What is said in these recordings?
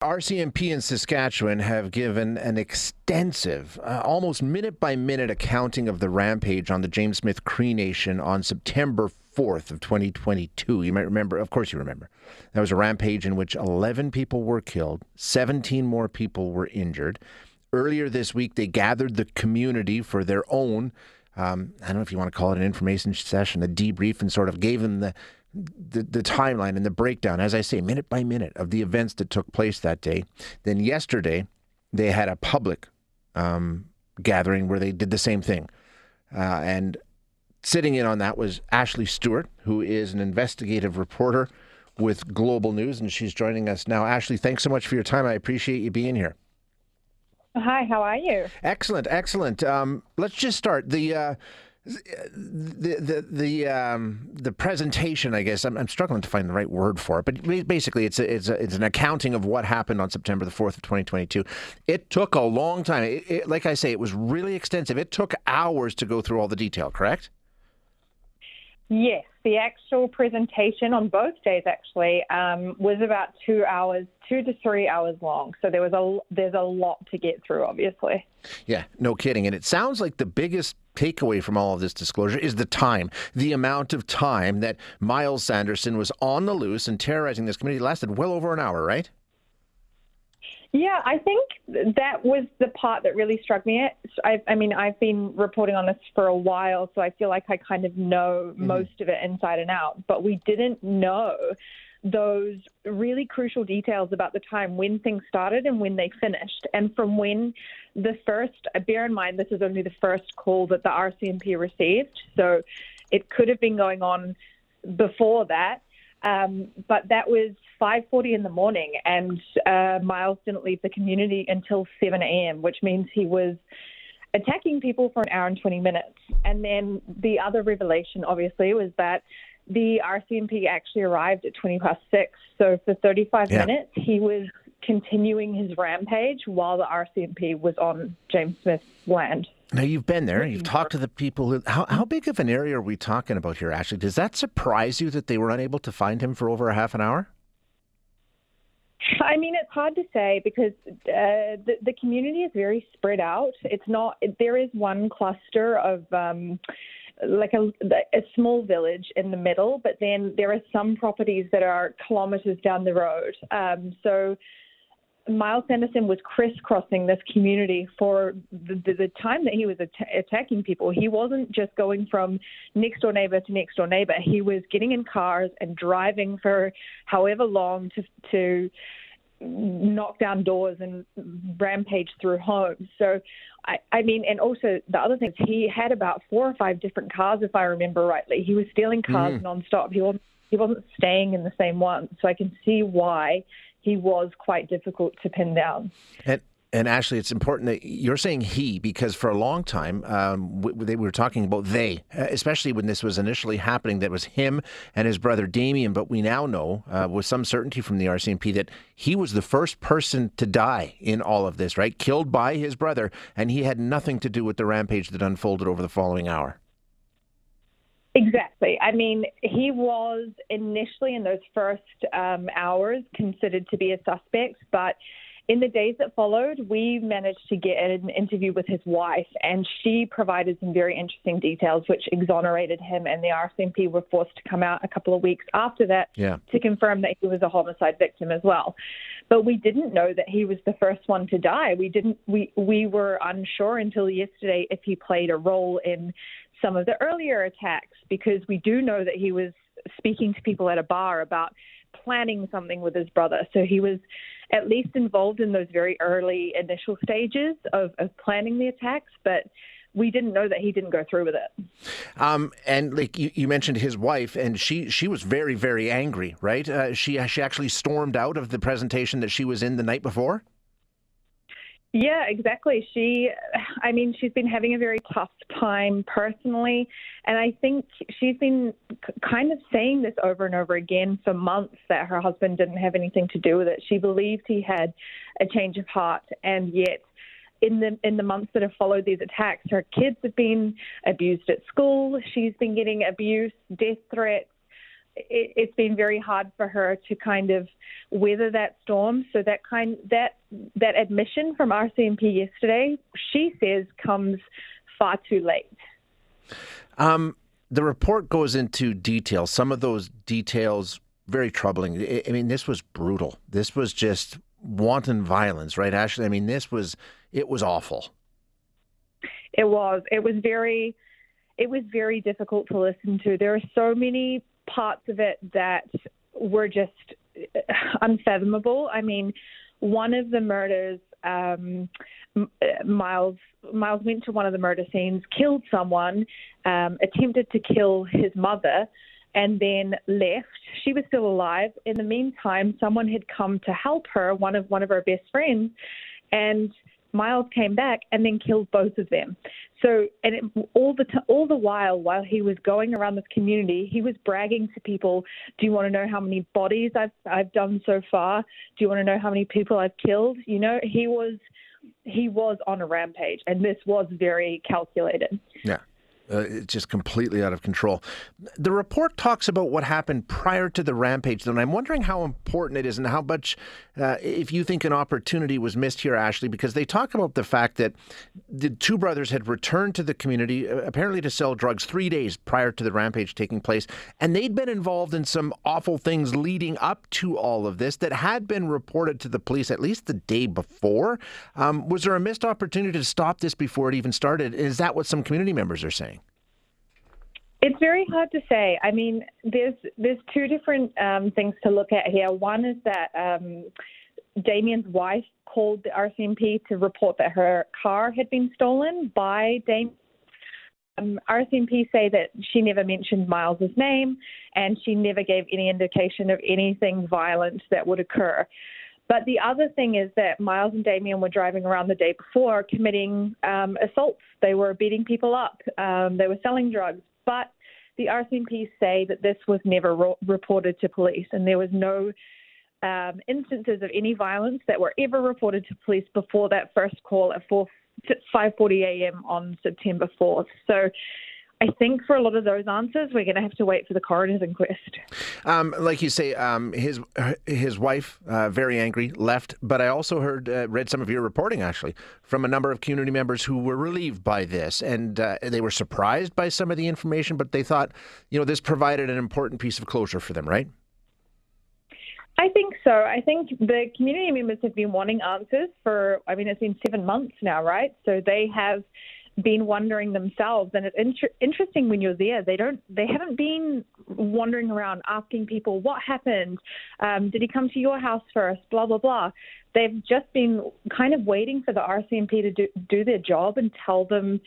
RCMP in Saskatchewan have given an extensive, uh, almost minute by minute accounting of the rampage on the James Smith Cree Nation on September 4th of 2022. You might remember, of course you remember. That was a rampage in which 11 people were killed, 17 more people were injured. Earlier this week, they gathered the community for their own, um, I don't know if you want to call it an information session, a debrief, and sort of gave them the the, the timeline and the breakdown, as I say, minute by minute of the events that took place that day. Then yesterday, they had a public um, gathering where they did the same thing. Uh, and sitting in on that was Ashleigh Stewart, who is an investigative reporter with Global News, and she's joining us now. Ashleigh, thanks so much for your time. I appreciate you being here. Hi, how are you? Excellent, excellent. Um, let's just start. The uh, the the the um, the presentation, I guess I'm, I'm, struggling to find the right word for it, but basically, it's a, it's a, it's an accounting of what happened on September the fourth of 2022. It took a long time. It, it, like I say, it was really extensive. It took hours to go through all the detail. Correct? Yes, the actual presentation on both days actually um, was about two hours, two to three hours long. So there was a there's a lot to get through, obviously. Yeah, no kidding. And it sounds like the biggest takeaway from all of this disclosure is the time, the amount of time that Myles Sanderson was on the loose and terrorizing this community lasted well over an hour, right? Yeah, I think that was the part that really struck me. I, I mean, I've been reporting on this for a while, so I feel like I kind of know mm-hmm. most of it inside and out. But we didn't know those really crucial details about the time when things started and when they finished. And from when the first, bear in mind, this is only the first call that the RCMP received. So it could have been going on before that. Um, but that was 5:40 in the morning, and uh, Myles didn't leave the community until 7 a.m., which means he was attacking people for an hour and 20 minutes. And then the other revelation, obviously, was that the RCMP actually arrived at 20 past six. So for 35 yeah. minutes, he was continuing his rampage while the RCMP was on James Smith's land. Now you've been there. You've talked to the people. How how big of an area are we talking about here, Ashleigh? Does that surprise you that they were unable to find him for over a half an hour? I mean, it's hard to say because uh, the the community is very spread out. It's not. There is one cluster of. Um, like a, a small village in the middle, but then there are some properties that are kilometres down the road. Um, so Myles Sanderson was crisscrossing this community for the, the, the time that he was at- attacking people. He wasn't just going from next door neighbor to next door neighbor. He was getting in cars and driving for however long to to knock down doors and rampage through homes. So, I, I mean, and also the other thing is he had about four or five different cars, if I remember rightly. He was stealing cars mm. nonstop. He wasn't he wasn't staying in the same one. So I can see why he was quite difficult to pin down. And and Ashleigh, it's important that you're saying he because for a long time um, we, they were talking about they, uh, especially when this was initially happening. That was him and his brother Damien. But we now know uh, with some certainty from the RCMP that he was the first person to die in all of this, right? Killed by his brother, and he had nothing to do with the rampage that unfolded over the following hour. Exactly. I mean, he was initially in those first um, hours considered to be a suspect, but in the days that followed, we managed to get an interview with his wife, and she provided some very interesting details which exonerated him. And the RCMP were forced to come out a couple of weeks after that yeah. to confirm that he was a homicide victim as well. But we didn't know that he was the first one to die. We didn't. We we were unsure until yesterday if he played a role in some of the earlier attacks because we do know that he was speaking to people at a bar about planning something with his brother. So he was at least involved in those very early initial stages of, of planning the attacks, but we didn't know that he didn't go through with it. Um, and like you, you, mentioned his wife, and she she was very very angry, right? Uh, she she actually stormed out of the presentation that she was in the night before. Yeah, exactly. She, I mean, she's been having a very tough time personally. And I think she's been kind of saying this over and over again for months that her husband didn't have anything to do with it. She believed he had a change of heart. And yet, in the in the months that have followed these attacks, her kids have been abused at school. She's been getting abuse, death threats, it, it's been very hard for her to kind of weather that storm. So that kind that that admission from RCMP yesterday, she says, comes far too late. Um, the report goes into detail. Some of those details very troubling. I mean, this was brutal. This was just wanton violence, right, Ashleigh? I mean, this was it was awful. It was. It was very. It was very difficult to listen to. There are so many parts of it that were just unfathomable. I mean, one of the murders, um, Myles Myles went to one of the murder scenes, killed someone, um, attempted to kill his mother, and then left. She was still alive. In the meantime, someone had come to help her, one of one of her best friends, and Myles came back and then killed both of them. So, and it, all the t- all the while, while he was going around this community, he was bragging to people, "Do you want to know how many bodies I've I've done so far? Do you want to know how many people I've killed?" You know, he was he was on a rampage, and this was very calculated. Yeah. Uh, it's just completely out of control. The report talks about what happened prior to the rampage, though, and I'm wondering how important it is and how much, uh, if you think an opportunity was missed here, Ashleigh, because they talk about the fact that the two brothers had returned to the community, uh, apparently to sell drugs, three days prior to the rampage taking place, and they'd been involved in some awful things leading up to all of this that had been reported to the police at least the day before. Um, was there a missed opportunity to stop this before it even started? Is that what some community members are saying? It's very hard to say. I mean, there's there's two different um, things to look at here. One is that um, Damien's wife called the RCMP to report that her car had been stolen by Damien. Um, RCMP say that she never mentioned Myles's name and she never gave any indication of anything violent that would occur. But the other thing is that Myles and Damien were driving around the day before committing um, assaults. They were beating people up. Um, they were selling drugs. But the RCMP say that this was never ro- reported to police, and there was no um, instances of any violence that were ever reported to police before that first call at 4, 5:40 a.m. on September 4th. So I think for a lot of those answers, we're going to have to wait for the coroner's inquest. Um, like you say, um, his his wife, uh, very angry, left. But I also heard, uh, read some of your reporting actually from a number of community members who were relieved by this, and uh, they were surprised by some of the information, but they thought, you know, this provided an important piece of closure for them, right? I think so. I think the community members have been wanting answers for, I mean, it's been seven months now, right? So they have been wondering themselves. And it's inter- interesting when you're there they don't they haven't been wandering around asking people what happened? Um, did he come to your house first? Blah blah blah. They've just been kind of waiting for the rcmp to do, do their job and tell them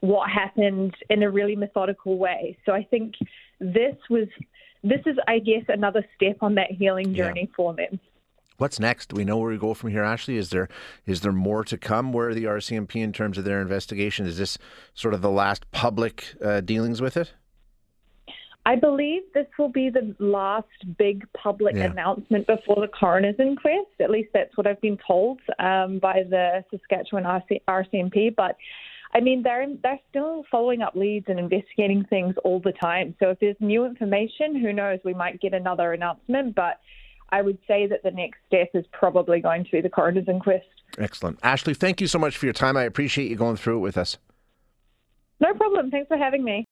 what happened in a really methodical way. So i think this was this is i guess another step on that healing journey yeah. for them What's next? Do we know where we go from here, Ashleigh? Is there is there more to come? Where the RCMP in terms of their investigation? Is this sort of the last public uh, dealings with it? I believe this will be the last big public yeah. announcement before the coroner's inquest. At least that's what I've been told um, by the Saskatchewan RC- RCMP. But I mean, they're they're still following up leads and investigating things all the time. So if there's new information, who knows? We might get another announcement, but I would say that the next step is probably going to be the coroner's inquest. Excellent. Ashleigh, thank you so much for your time. I appreciate you going through it with us. No problem. Thanks for having me.